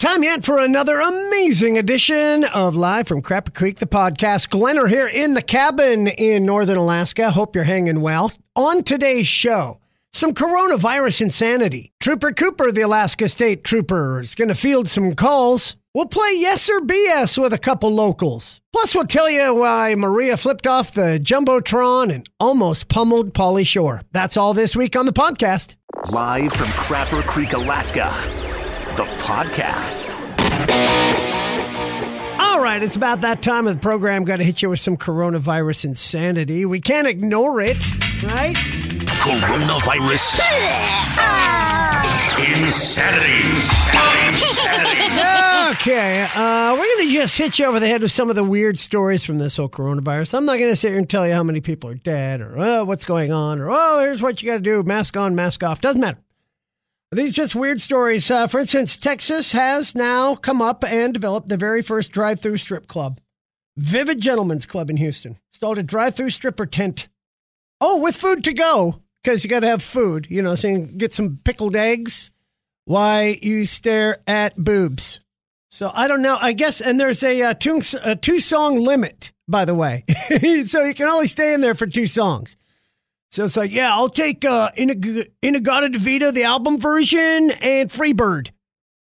Time yet for another amazing edition of Live from Crapper Creek, the podcast. Glenner here in the cabin in northern Alaska. Hope you're hanging well. On today's show, some coronavirus insanity. Trooper Cooper, the Alaska State Trooper, is going to field some calls. We'll play Yes or BS with a couple locals. Plus, we'll tell you why Maria flipped off the Jumbotron and almost pummeled Pauly Shore. That's all this week on the podcast. Live from Crapper Creek, Alaska, the podcast. All right, it's about that time of the program. Got to hit you with some coronavirus insanity. We can't ignore it, right? Coronavirus. Insanity. Insanity. Insanity. Okay, uh, we're going to just hit you over the head with some of the weird stories from this whole coronavirus. I'm not going to sit here and tell you how many people are dead or oh, what's going on or oh, here's what you got to do mask on, mask off. Doesn't matter. These just weird stories. Uh, for instance, Texas has now come up and developed the very first drive through strip club. Vivid Gentlemen's Club in Houston installed a drive through stripper tent. Oh, with food to go, because you got to have food, you know, so you can get some pickled eggs while you stare at boobs. So I don't know. I guess, and there's a, uh two, a two song limit, by the way. so you can only stay in there for two songs. So it's like, yeah, I'll take uh, In-A-Gadda-Da-Vida, the album version, and Freebird.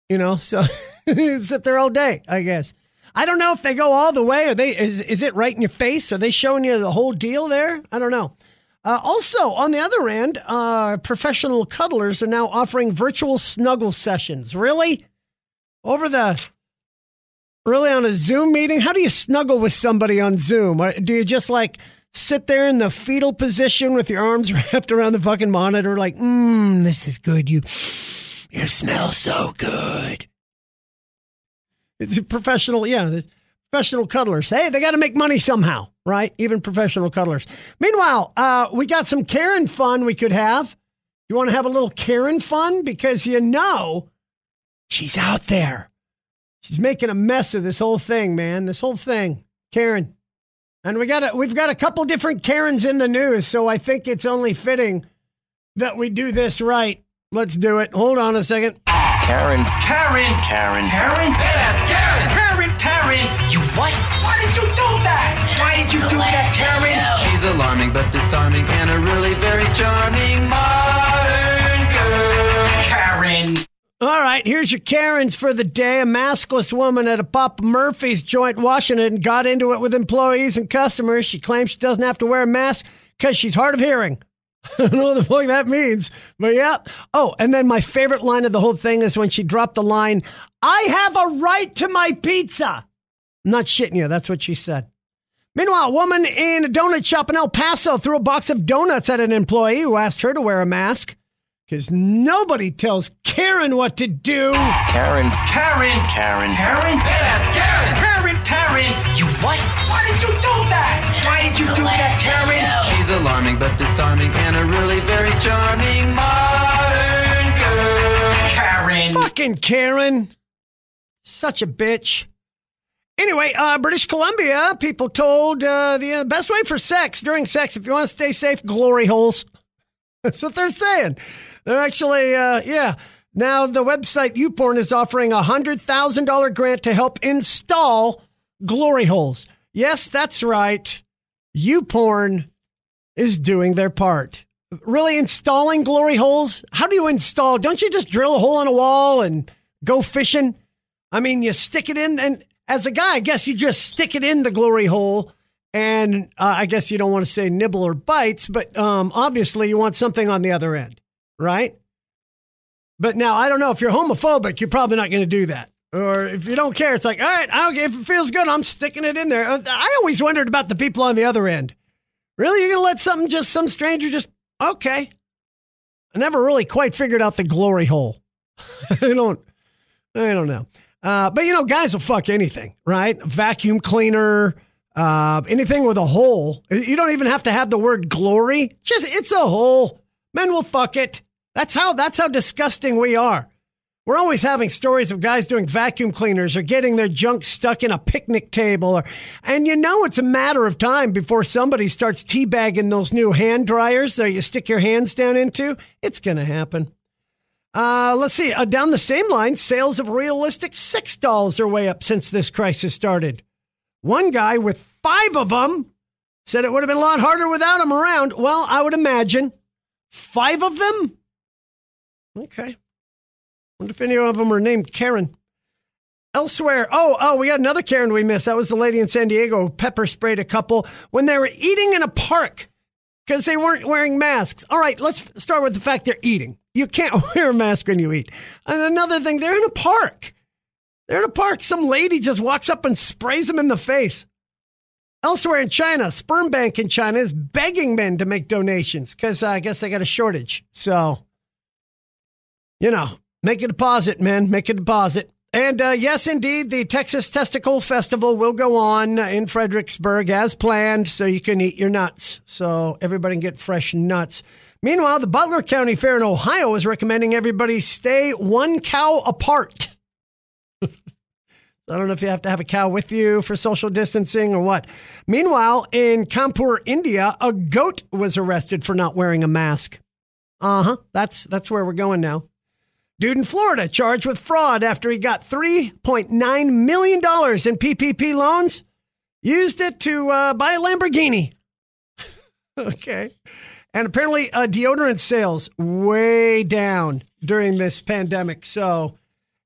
You know, so sit there all day, I guess. I don't know if they go all the way. Are they? Is is it right in your face? Are they showing you the whole deal there? I don't know. Uh, also, on the other end, uh, professional cuddlers are now offering virtual snuggle sessions. Really? Over the really on a Zoom meeting? How do you snuggle with somebody on Zoom? Do you just like sit there in the fetal position with your arms wrapped around the fucking monitor, like, mmm, this is good. You, you smell so good. It's professional, yeah, professional cuddlers. Hey, they got to make money somehow, right? Even professional cuddlers. Meanwhile, uh, we got some Karen fun we could have. You want to have a little Karen fun? Because you know she's out there. She's making a mess of this whole thing, man. This whole thing. Karen. And we got a, we've got a couple different Karens in the news, so I think it's only fitting that we do this right. Let's do it. Hold on a second. Karen. Karen! Karen. Karen! Hey, that's Karen! Karen! Karen! You what? Why did you do that? Why did you do that, Karen? She's alarming but disarming and a really very charming modern right, here's your Karens for the day. A maskless woman at a Papa Murphy's joint Washington got into it with employees and customers. She claims she doesn't have to wear a mask because she's hard of hearing. I don't know what the fuck that means, but yeah. Oh, and then my favorite line of the whole thing is when she dropped the line, I have a right to my pizza. I'm not shitting you. That's what she said. Meanwhile, a woman in a donut shop in El Paso threw a box of donuts at an employee who asked her to wear a mask because nobody tells Karen what to do. Karen. Karen! Karen. Karen! Hey, Karen! Karen! Karen! You what? Why did you do that? Why did you do that, Karen? She's alarming but disarming and a really very charming modern girl. Karen! Fucking Karen. Such a bitch. Anyway, uh, British Columbia, people told uh, the uh, best way for sex during sex, if you want to stay safe, glory holes. That's what they're saying. They're actually, uh, yeah. Now, the website YouPorn is offering a $100,000 grant to help install glory holes. Yes, that's right. YouPorn is doing their part. Really installing glory holes? How do you install? Don't you just drill a hole in a wall and go fishing? I mean, you stick it in, and as a guy, I guess you just stick it in the glory hole. And uh, I guess you don't want to say nibble or bites, but um, obviously you want something on the other end, right? But now I don't know if you're homophobic, you're probably not going to do that. Or if you don't care, it's like, all right, I don't care if it feels good, I'm sticking it in there. Uh, I always wondered about the people on the other end. Really, you're going to let something just some stranger just okay? I never really quite figured out the glory hole. I don't, I don't know. Uh, but you know, guys will fuck anything, right? Vacuum cleaner, uh, anything with a hole. You don't even have to have the word glory. Just it's a hole. Men will fuck it. That's how. That's how disgusting we are. We're always having stories of guys doing vacuum cleaners or getting their junk stuck in a picnic table, or, and you know it's a matter of time before somebody starts teabagging those new hand dryers that you stick your hands down into. It's going to happen. Uh, let's see. Uh, down the same line, sales of realistic sex dolls are way up since this crisis started. One guy with five of them said it would have been a lot harder without them around. Well, I would imagine. Five of them? Okay. Wonder if any of them are named Karen. Elsewhere, oh, oh, we got another Karen we missed. That was the lady in San Diego who pepper sprayed a couple when they were eating in a park because they weren't wearing masks. All right, let's start with the fact they're eating. You can't wear a mask when you eat. And another thing, they're in a park. They're in a park. Some lady just walks up and sprays them in the face. Elsewhere in China, Sperm Bank in China is begging men to make donations because uh, I guess they got a shortage. So, you know, make a deposit, men. Make a deposit. And uh, yes, indeed, the Texas Testicle Festival will go on in Fredericksburg as planned, so you can eat your nuts. So everybody can get fresh nuts. Meanwhile, the Butler County Fair in Ohio is recommending everybody stay one cow apart. I don't know if you have to have a cow with you for social distancing or what. Meanwhile, in Kanpur, India, a goat was arrested for not wearing a mask. Uh huh. That's that's where we're going now. Dude in Florida charged with fraud after he got $3.9 million in PPP loans, used it to uh, buy a Lamborghini. okay. And apparently, uh, deodorant sales way down during this pandemic. So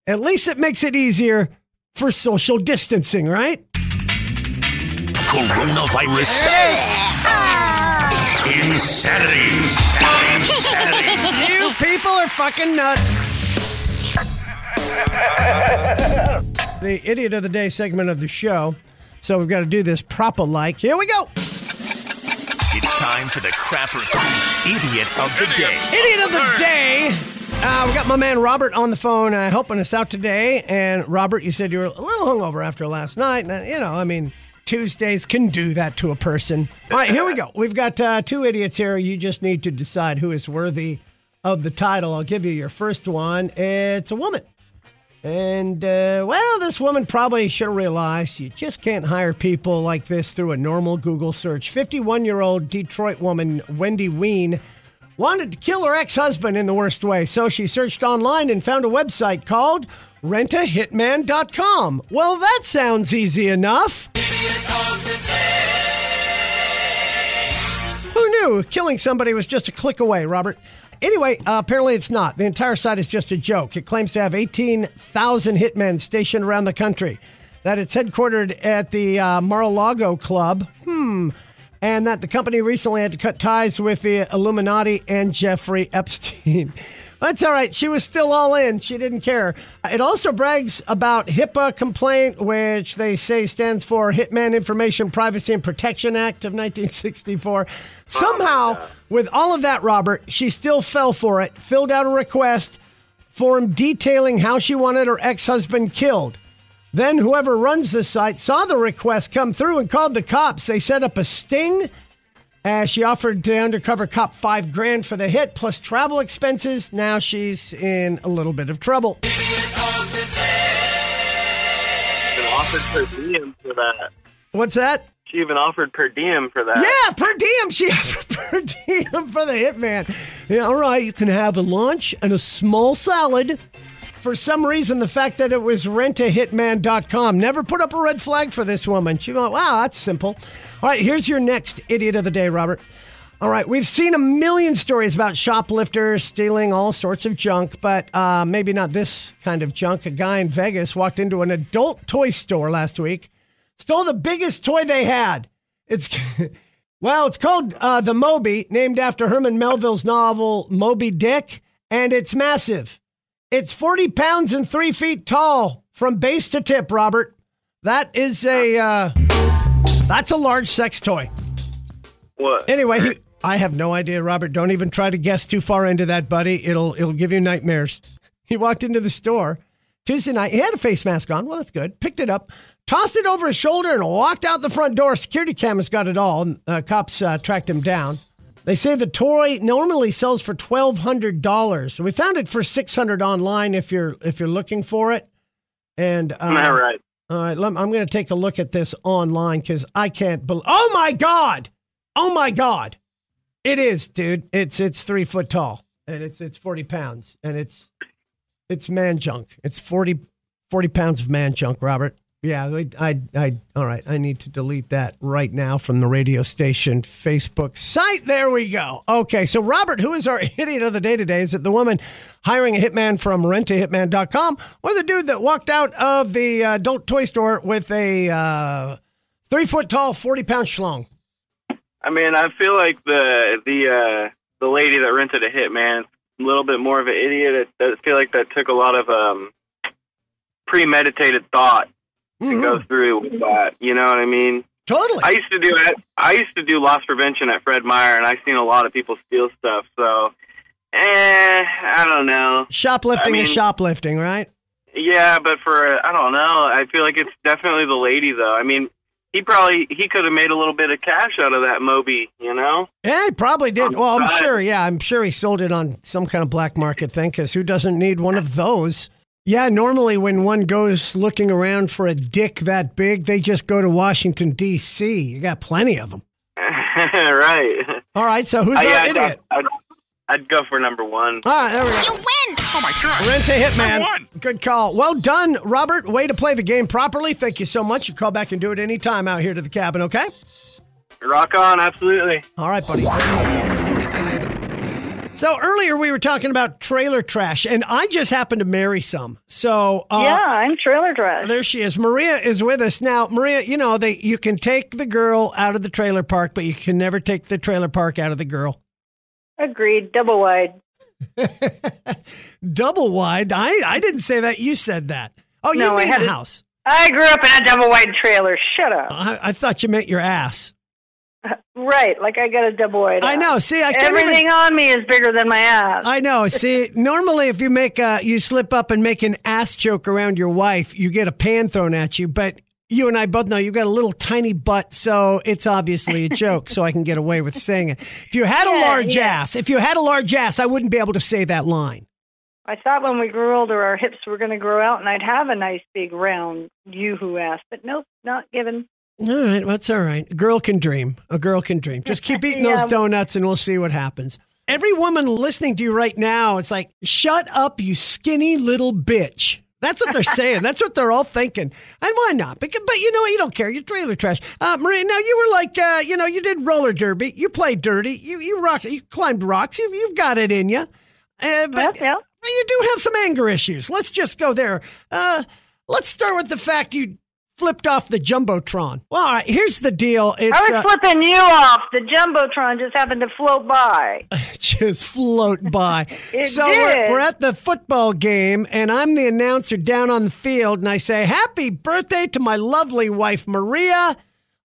at least it makes it easier for social distancing, right? Coronavirus. Insanity. Insanity. You people are fucking nuts. the idiot of the day segment of the show. So we've got to do this proper like. Here we go. It's time for the Crapper Idiot of the Day. Idiot of the day. Uh, we got my man Robert on the phone uh, helping us out today. And Robert, you said you were a little hungover after last night. And, you know, I mean, Tuesdays can do that to a person. All right, here we go. We've got uh, two idiots here. You just need to decide who is worthy of the title. I'll give you your first one. It's a woman. And, uh, well, this woman probably should have realized you just can't hire people like this through a normal Google search. 51 year old Detroit woman, Wendy Wein, wanted to kill her ex husband in the worst way. So she searched online and found a website called rentahitman.com. Well, that sounds easy enough. Who knew killing somebody was just a click away, Robert? Anyway, uh, apparently it's not. The entire site is just a joke. It claims to have 18,000 hitmen stationed around the country, that it's headquartered at the uh, Mar-a-Lago Club. Hmm. And that the company recently had to cut ties with the Illuminati and Jeffrey Epstein. That's all right. She was still all in. She didn't care. It also brags about HIPAA complaint, which they say stands for Hitman Information Privacy and Protection Act of 1964. Somehow, oh, with all of that, Robert, she still fell for it, filled out a request form detailing how she wanted her ex husband killed. Then, whoever runs the site saw the request come through and called the cops. They set up a sting uh, she offered the undercover cop five grand for the hit plus travel expenses. Now she's in a little bit of trouble. Been offered per diem for that. What's that? She even offered per diem for that. Yeah, per diem. She offered per diem for the hitman. Yeah, all right, you can have a lunch and a small salad. For some reason, the fact that it was rentahitman.com never put up a red flag for this woman. She went, wow, that's simple. All right, here's your next idiot of the day, Robert. All right, we've seen a million stories about shoplifters stealing all sorts of junk, but uh, maybe not this kind of junk. A guy in Vegas walked into an adult toy store last week, stole the biggest toy they had. It's well, it's called uh, the Moby, named after Herman Melville's novel Moby Dick, and it's massive. It's 40 pounds and three feet tall from base to tip, Robert. That is a uh, that's a large sex toy. What? Anyway, he, I have no idea, Robert. Don't even try to guess too far into that, buddy. It'll it'll give you nightmares. He walked into the store Tuesday night. He had a face mask on. Well, that's good. Picked it up, tossed it over his shoulder, and walked out the front door. Security cameras got it all. And, uh, cops uh, tracked him down. They say the toy normally sells for twelve hundred dollars. We found it for six hundred online if you're if you're looking for it. And Am I right? All right, I'm going to take a look at this online because I can't believe. Oh my god! Oh my god! It is, dude. It's it's three foot tall. and it's it's forty pounds, and it's it's man junk. It's 40, 40 pounds of man junk, Robert. Yeah, I, I, I, all right. I need to delete that right now from the radio station Facebook site. There we go. Okay, so Robert, who is our idiot of the day today? Is it the woman hiring a hitman from rentahitman.com or the dude that walked out of the uh, adult toy store with a uh, three foot tall, 40 pound schlong? I mean, I feel like the the uh, the lady that rented a hitman is a little bit more of an idiot. I feel like that took a lot of um, premeditated thought to go through with that. You know what I mean? Totally. I used to do it. I used to do loss prevention at Fred Meyer, and I've seen a lot of people steal stuff. So, eh, I don't know. shoplifting I mean- is shoplifting, right? Yeah, but for I don't know. I feel like it's definitely the lady, though. I mean, he probably he could have made a little bit of cash out of that Moby. You know? Yeah, he probably did. Well, I'm sure. Yeah, I'm sure he sold it on some kind of black market thing because who doesn't need one of those? Yeah, normally when one goes looking around for a dick that big, they just go to Washington, D.C. You got plenty of them. right. All right, so who's I, our I'd, idiot? I'd, I'd go for number one. All right, there we go. You win! Oh my god! Rent a hitman. Good call. Well done, Robert. Way to play the game properly. Thank you so much. You call back and do it anytime out here to the cabin, okay? Rock on, absolutely. All right, buddy. So earlier we were talking about trailer trash, and I just happened to marry some. So uh, yeah, I'm trailer trash. there she is. Maria is with us now. Maria, you know they you can take the girl out of the trailer park, but you can never take the trailer park out of the girl. Agreed. Double wide. Double wide. I I didn't say that. You said that. Oh, you No, mean had the a- house. I grew up in a double wide trailer. Shut up. I, I thought you meant your ass. Right, like I got a double wide. I know. See, I can't Everything even. on me is bigger than my ass. I know. See, normally if you make a, you slip up and make an ass joke around your wife, you get a pan thrown at you. But you and I both know you've got a little tiny butt, so it's obviously a joke. so I can get away with saying it. If you had a large yeah. ass, if you had a large ass, I wouldn't be able to say that line. I thought when we grew older, our hips were going to grow out, and I'd have a nice big round yoo-hoo ass. But nope, not given. All right, that's all right. A girl can dream. A girl can dream. Just keep eating those donuts and we'll see what happens. Every woman listening to you right now, it's like, shut up, you skinny little bitch. That's what they're saying. That's what they're all thinking. And why not? Because, but you know what? You don't care. You're trailer trash. Uh, Maria, now you were like, uh, you know, you did roller derby. You played dirty. You you rocked. You climbed rocks. You, you've got it in you. Uh, but, Yeah, yeah. but you do have some anger issues. Let's just go there. Uh, let's start with the fact you flipped off the jumbotron. Well, all right. Here's the deal. It's I was uh, flipping you off. The jumbotron just happened to float by. just float by. So We're, we're at the football game, and I'm the announcer down on the field, and I say, "Happy birthday to my lovely wife Maria!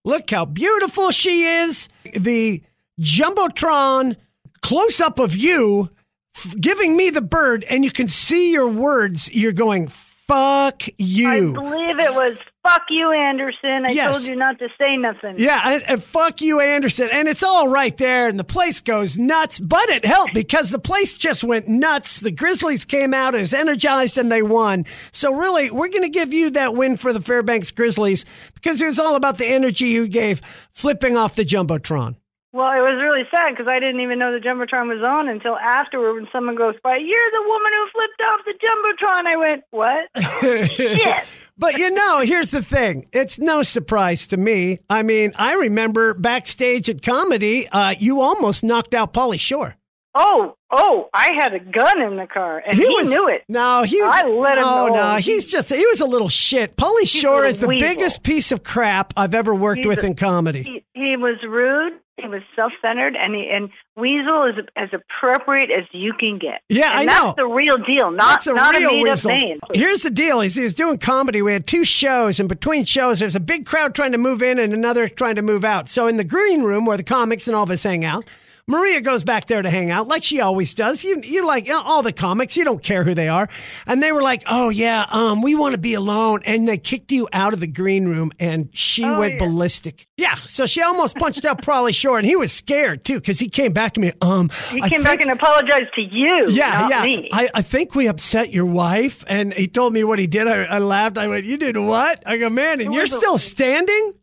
Look how beautiful she is." The jumbotron close up of you f- giving me the bird, and you can see your words. You're going, "Fuck you. I believe it was "fuck you, Anderson." I Yes. told you not to say nothing. Yeah, and, and fuck you, Anderson. And it's all right there, and the place goes nuts. But it helped because the place just went nuts. The Grizzlies came out as energized and they won. So, really, we're going to give you that win for the Fairbanks Grizzlies because it was all about the energy you gave flipping off the Jumbotron. Well, it was really sad because I didn't even know the jumbotron was on until afterward when someone goes by, "You're the woman who flipped off the jumbotron." I went, "What?" Yes. But you know, here's the thing. It's no surprise to me. I mean, I remember backstage at comedy, uh, you almost knocked out Pauly Shore. Oh, oh! I had a gun in the car, and he, was, knew it. No, he was. I let him no, know. no, he's just. He was a little shit. Pauly Shore is the weasel. biggest piece of crap I've ever worked He's with a- in comedy. He, he was rude. He was self-centered, and he and Weasel is as appropriate as you can get. Yeah, and I that's know. the real deal, not That's a not real a weasel. name. Here's the deal: is he was doing comedy. We had two shows, and between shows, there's a big crowd trying to move in and another trying to move out. So in the green room where the comics and all of us hang out, Maria goes back there to hang out like she always does. You you like you know, all the comics. You don't care who they are, and they were like, "Oh yeah, um, we want to be alone," and they kicked you out of the green room, and she Oh, went yeah. ballistic. Yeah, so she almost punched out Pauly Shore, and he was scared too because he came back to me. Um, He I came think- back and apologized to you, yeah, yeah. me. I, I think we upset your wife, and he told me what he did. I, I laughed. I went, "You did what?" I go, "Man, and you're still standing."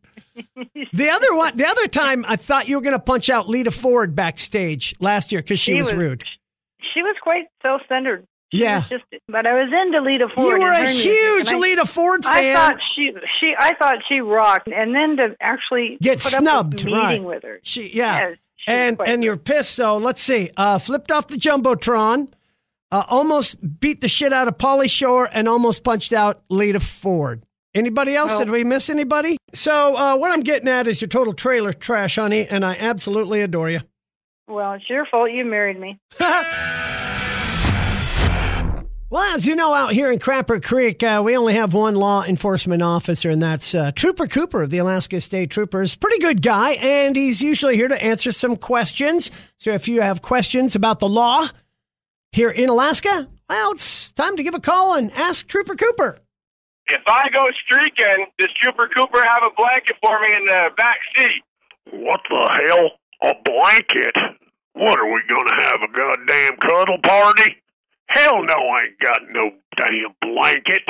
The other one, the other time, I thought you were going to punch out Lita Ford backstage last year because she, was, rude. she was quite self-centered. She Yeah. was just, but I was into Lita Ford. you were a huge I- Alita Ford I thought she she I thought she rocked, and then to actually Get snubbed, meeting right. with her. She, yeah. Yes, she and and good. you're pissed. So let's see. Uh, flipped off the jumbotron, uh, almost beat the shit out of Pauly Shore, and almost punched out Lita Ford. Anybody else? Well- Did we miss anybody? So uh, what I'm getting at is your total trailer trash, honey, and I absolutely adore you. Well, it's your fault you married me. Well, as you know, out here in Crapper Creek, uh, we only have one law enforcement officer, and that's uh, Trooper Cooper of the Alaska State Troopers. Pretty good guy, and he's usually here to answer some questions. So if you have questions about the law here in Alaska, well, it's time to give a call and ask Trooper Cooper. If I go streaking, does Trooper Cooper have a blanket for me in the back seat? What the hell? A blanket? What are we gonna have a goddamn cuddle party? Hell no, I ain't got no damn blanket.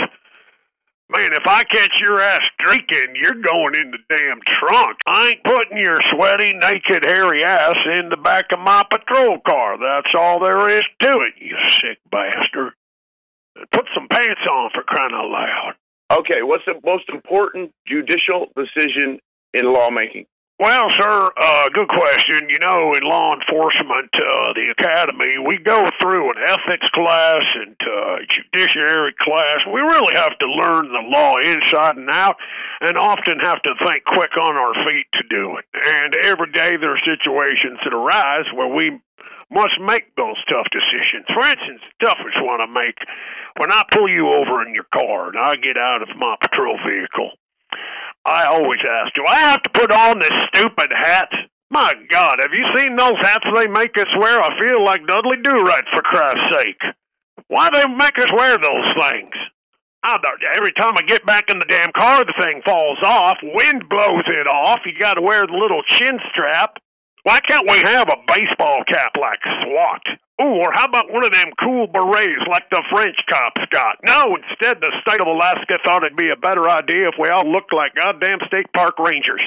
Man, if I catch your ass streaking, you're going in the damn trunk. I ain't putting your sweaty, naked, hairy ass in the back of my patrol car. That's all there is to it, you sick bastard. Put some pants on for crying out loud. Okay, what's the most important judicial decision in lawmaking? Well, sir, uh, good question. You know, in law enforcement, uh, the academy, we go through an ethics class and uh, judiciary class. We really have to learn the law inside and out, and often have to think quick on our feet to do it. And every day there are situations that arise where we must make those tough decisions. For instance, the toughest one I make when I pull you over in your car and I get out of my patrol vehicle. I always ask, do I have to put on this stupid hat? My God, have you seen those hats they make us wear? I feel like Dudley Do Right for Christ's sake. Why do they make us wear those things? I every time I get back in the damn car, the thing falls off. Wind blows it off. You got to wear the little chin strap. Why can't we have a baseball cap like SWAT? Ooh, or how about one of them cool berets like the French cops got? No, instead, the state of Alaska thought it'd be a better idea if we all looked like goddamn state park rangers.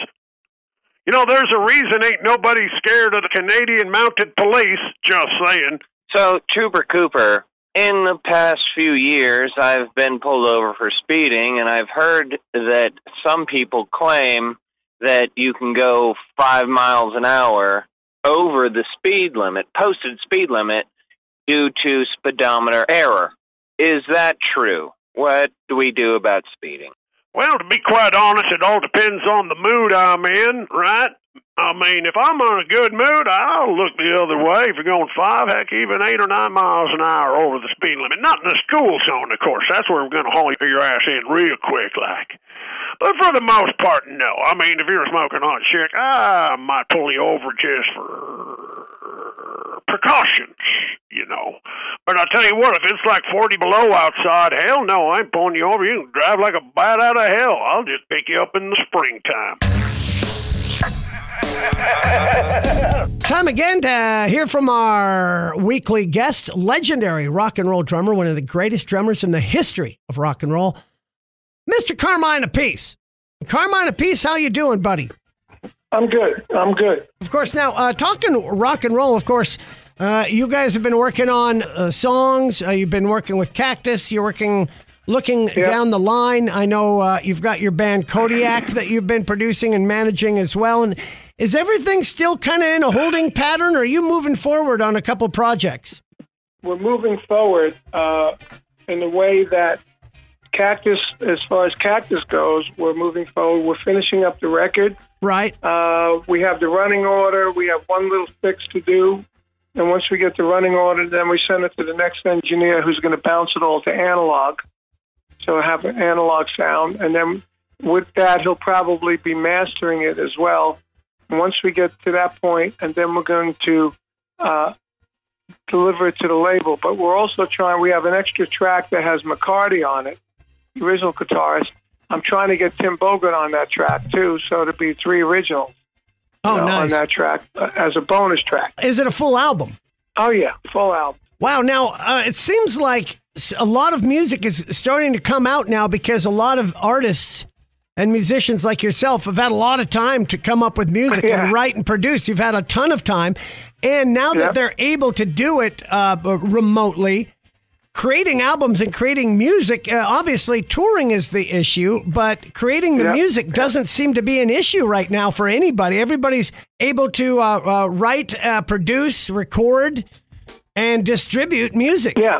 You know, there's a reason ain't nobody scared of the Canadian Mounted Police. Just saying. So, Trooper Cooper, in the past few years, I've been pulled over for speeding, and I've heard that some people claim that you can go five miles an hour over the speed limit, posted speed limit, due to speedometer error. Is that true? What do we do about speeding? Well, to be quite honest, it all depends on the mood I'm in, right? I mean, if I'm in a good mood, I'll look the other way. If you're going five, heck, even eight or nine miles an hour over the speed limit. Not in the school zone, of course. That's where we're going to haul your ass in real quick, like. But for the most part, no. I mean, if you're smoking hot chick, I might pull you over just for precautions, you know. But I tell you what, if it's like 40 below outside, hell no, I ain't pulling you over. You can drive like a bat out of hell. I'll just pick you up in the springtime. Time again to hear from our weekly guest, legendary rock and roll drummer, one of the greatest drummers in the history of rock and roll, Mr. Carmine Appice. Carmine Appice, how you doing, buddy? I'm good. I'm good. Of course, now uh, talking rock and roll. Of course, uh, you guys have been working on uh, songs. Uh, you've been working with Cactus. You're working, looking down the line. I know uh, you've got your band Kodiak that you've been producing and managing as well. And is everything still kind of in a holding pattern, or are you moving forward on a couple projects? We're moving forward uh, in the way that Cactus, as far as Cactus goes, we're moving forward. We're finishing up the record. Right. Uh, we have the running order. We have one little fix to do. And once we get the running order, then we send it to the next engineer who's going to bounce it all to analog. So have an analog sound. And then with that, he'll probably be mastering it as well. And once we get to that point, and then we're going to uh, deliver it to the label. But we're also trying, we have an extra track that has McCarty on it, the original guitarist. I'm trying to get Tim Bogert on that track too, so it'll be three originals Oh, know, on that track uh, as a bonus track. Is it a full album? Oh yeah, full album. Wow. Now, uh, it seems like a lot of music is starting to come out now because a lot of artists and musicians like yourself have had a lot of time to come up with music Yeah. and write and produce. You've had a ton of time. And now that they're able to do it uh, remotely, creating albums and creating music, uh, obviously touring is the issue, but creating the music doesn't seem to be an issue right now for anybody. Everybody's able to uh, uh, write, uh, produce, record, and distribute music. Yeah.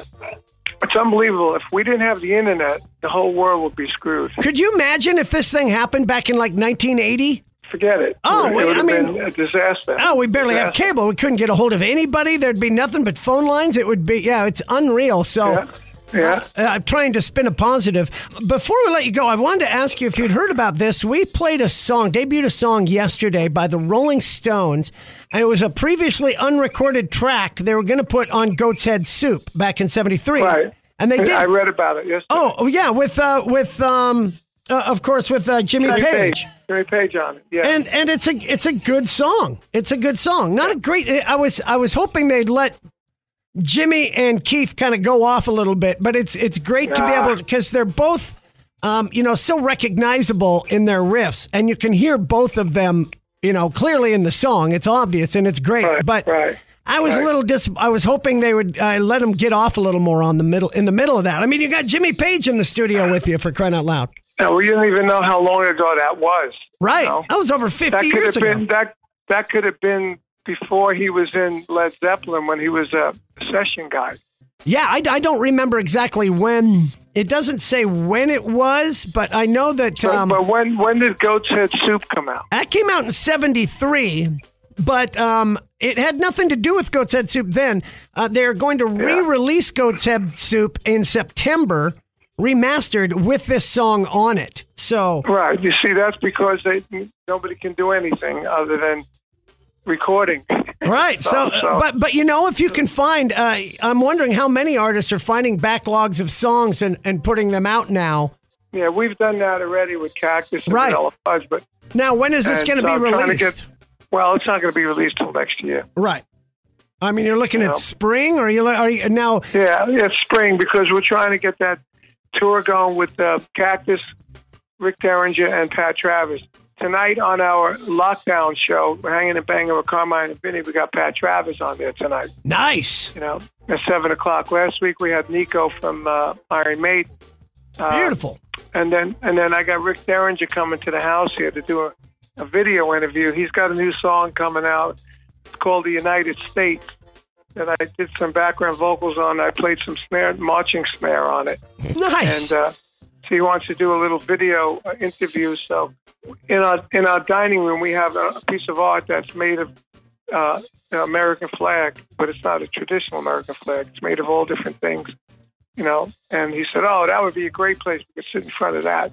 It's unbelievable. If we didn't have the internet, the whole world would be screwed. Could you imagine if this thing happened back in like 1980? Forget it. Oh, it would I have mean- been a disaster. Oh, we barely have cable. We couldn't get a hold of anybody. There'd be nothing but phone lines. It would be, yeah, it's unreal. So. Yeah. Yeah. Uh, I'm trying to spin a positive. Before we let you go, I wanted to ask you if you'd heard about this. We played a song, debuted a song yesterday by the Rolling Stones, and it was a previously unrecorded track they were going to put on Goat's Head Soup back in '73. Right. And they did. I read about it yesterday. oh, oh, yeah, with uh, with um, uh, of course with uh, Jimmy Page. Jimmy Page on it. Yeah. And and it's a it's a good song. It's a good song. Not a great. I was I was hoping they'd let Jimmy and Keith kind of go off a little bit, but it's it's great to be able because they're both, um, you know, so recognizable in their riffs, and you can hear both of them, you know, clearly in the song. It's obvious and it's great. Right, but right, I was a little dis. I was hoping they would uh, let them get off a little more on the middle in the middle of that. I mean, you got Jimmy Page in the studio with you for crying out loud, No, we didn't even know how long ago that was. right? you know? That was over fifty that years ago. been that. That could have been before he was in Led Zeppelin when he was a session guy. Yeah, I, I don't remember exactly when. It doesn't say when it was, but I know that But, um, but when when did Goat's Head Soup come out? that came out in '73. But um, it had nothing to do with Goat's Head Soup then. Uh, they're going to re-release Goat's Head Soup in September, remastered with this song on it. So Right. You see, that's because they nobody can do anything other than recording. Right. So, So- so- but but you know, if you can find, uh, I'm wondering how many artists are finding backlogs of songs and, and putting them out now. Yeah, we've done that already with Cactus and Right. Vanilla Fudge, but Now, when is this going to be I'm trying to released? get- well, it's not going to be released till next year. Right. I mean, you're looking Yeah. at spring, or you are you now? Yeah, it's spring because we're trying to get that tour going with uh, Cactus, Rick Derringer, and Pat Travers. Tonight on our lockdown show, we're hanging and banging with Carmine and Vinny. We got Pat Travers on there tonight. Nice, You know, at seven o'clock. Last week we had Nicko from uh, Iron Maiden. Uh, beautiful. And then and then I got Rick Derringer coming to the house here to do a, a video interview. He's got a new song coming out. It's called The United States. That I did some background vocals on. I played some snare, marching snare on it. Nice. And uh, so he wants to do a little video uh, interview. So in our in our dining room, we have a piece of art that's made of uh, the American flag, but it's not a traditional American flag. It's made of all different things, you know. And he said, "Oh, that would be a great place. We could sit in front of that."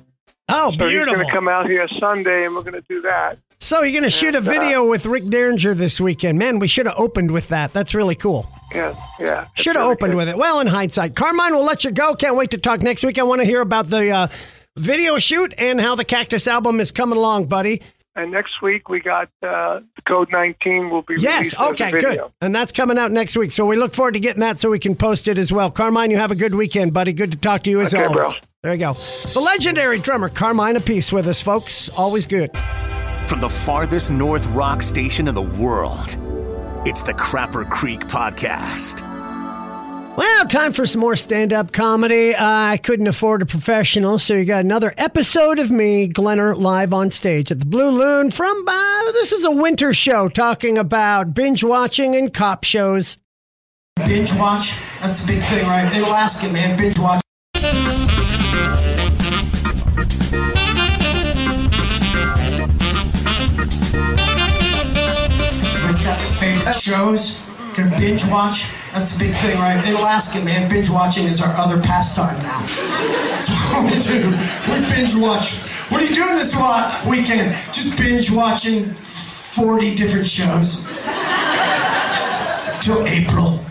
Oh, So he's beautiful. going to come out here Sunday, and we're going to do that. so you're going to shoot a uh, video with Rick Derringer this weekend. Man, we should have opened with that. That's really cool. Yeah, yeah. Should have really opened good. with it. Well, in hindsight, Carmine, we'll let you go. Can't wait to talk next week. I want to hear about the uh, video shoot and how the Cactus album is coming along, buddy. And next week we got uh, Code 19 will be Yes. Okay. Good. And that's coming out next week. So we look forward to getting that so we can post it as well. Carmine, you have a good weekend, buddy. Good to talk to you as Okay, always. bro. There you go. The legendary drummer Carmine Appice with us, folks. Always good. From the farthest north rock station in the world, it's the Crapper Creek Podcast. Well, time for some more stand up comedy. Uh, I couldn't afford a professional, so you got another episode of me, Glenner, live on stage at the Blue Loon from, uh, this is a winter show talking about binge watching and cop shows. Binge watch. That's a big thing, right? In Alaska, man, binge watch. Shows. Gonna binge watch. That's a big thing, right? In Alaska, man, binge watching is our other pastime now. That's what we do. We binge watch. What are you doing this weekend? Just binge watching 40 different shows. Till April.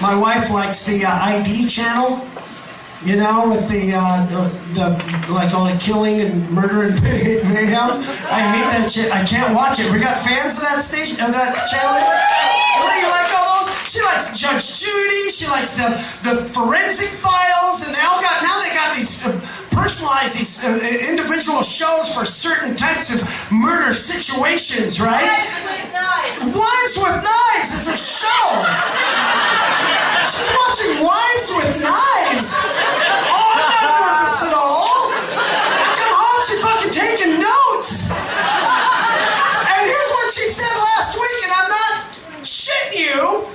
My wife likes the uh, ID channel, you know, with the, uh, the the like all the killing and murder and mayhem. I hate that shit. I can't watch it. We got fans of that station, of that channel. What do you like all those? She likes Judge Judy. She likes the the forensic files, and they all got now they got these specialize these uh, individual shows for certain types of murder situations, right? Wives with Knives is a show. She's watching Wives with Knives. Oh, I'm not nervous at all. I come home, she's fucking taking notes. And here's what she said last week, and I'm not shitting you.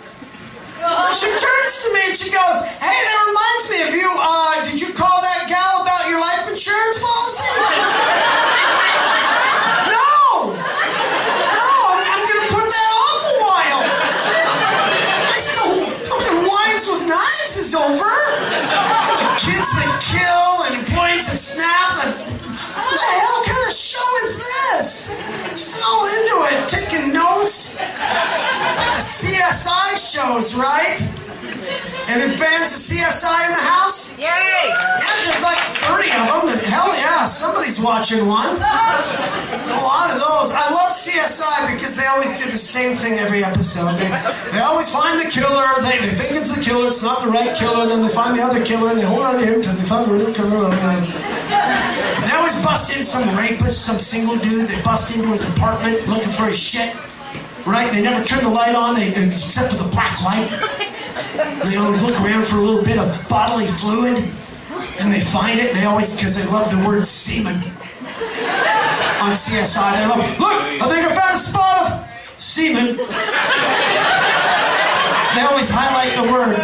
She turns to me and she goes, Hey, that reminds me of you. Uh, CSI shows, right? Any fans of CSI in the house? Yay! Yeah, there's like 30 of them. Hell yeah, somebody's watching one. A lot of those. I love CSI because they always do the same thing every episode. They, they always find the killer. They, they think it's the killer. It's not the right killer. And then they find the other killer and they hold on to him until they find the real killer. Um, they always bust in some rapist, some single dude. They bust into his apartment looking for his shit. Right? They never turn the light on, they, except for the black light. They always look around for a little bit of bodily fluid, and they find it. They always, because they love the word semen on CSI. They love, look, I think I found a spot of semen. They always highlight the word.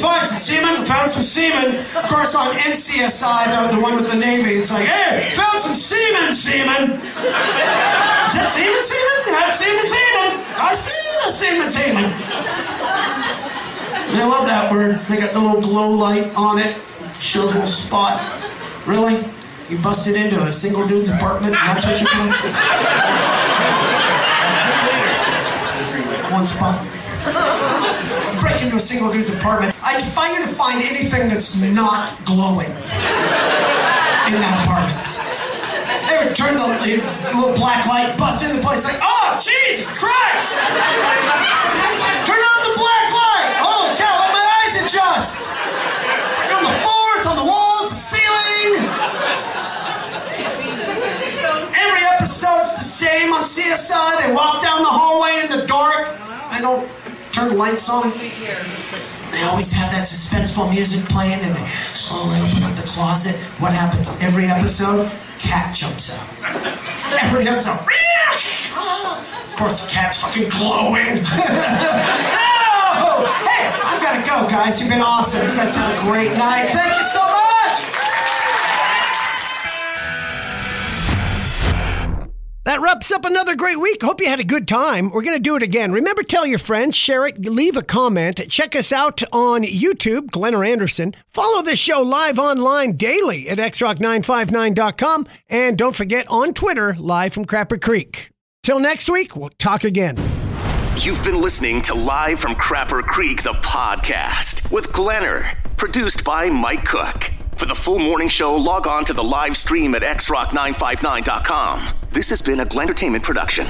Find? Some semen? Found some semen. Of course, on NCSI, the, the one with the Navy, it's like, hey, found some semen, semen. Is that semen, semen? That's semen, semen. I see the semen, semen. They love that word. They got the little glow light on it. Shows a little spot. Really? You busted into a single dude's apartment and that's what you do? One spot. Break into a single dude's apartment. I defy you to find anything that's not glowing in that apartment. They would turn the, little black light, bust in the place, like, oh, Jesus Christ! Turn on the black light! Holy cow, let my eyes adjust! It's like on the floor, it's on the walls, the ceiling. Every episode's the same on CSI. They walk down the hallway in the dark. I don't turn lights on. They always have that suspenseful music playing and they slowly open up the closet. What happens every episode? Cat jumps out. Every episode. Of course, the cat's fucking glowing. no! Hey, I've got to go, guys. You've been awesome. You guys have a great night. Thank you so much. That wraps up another great week. Hope you had a good time. We're going to do it again. Remember, tell your friends, share it, leave a comment. Check us out on YouTube, Glenner Anderson. Follow this show live online daily at xrock959.com. And don't forget on Twitter, live from Crapper Creek. Till next week, we'll talk again. You've been listening to Live from Crapper Creek, the podcast with Glenner, produced by Mike Cook. For the full morning show, log on to the live stream at xrock959.com. This has been a Glentertainment production.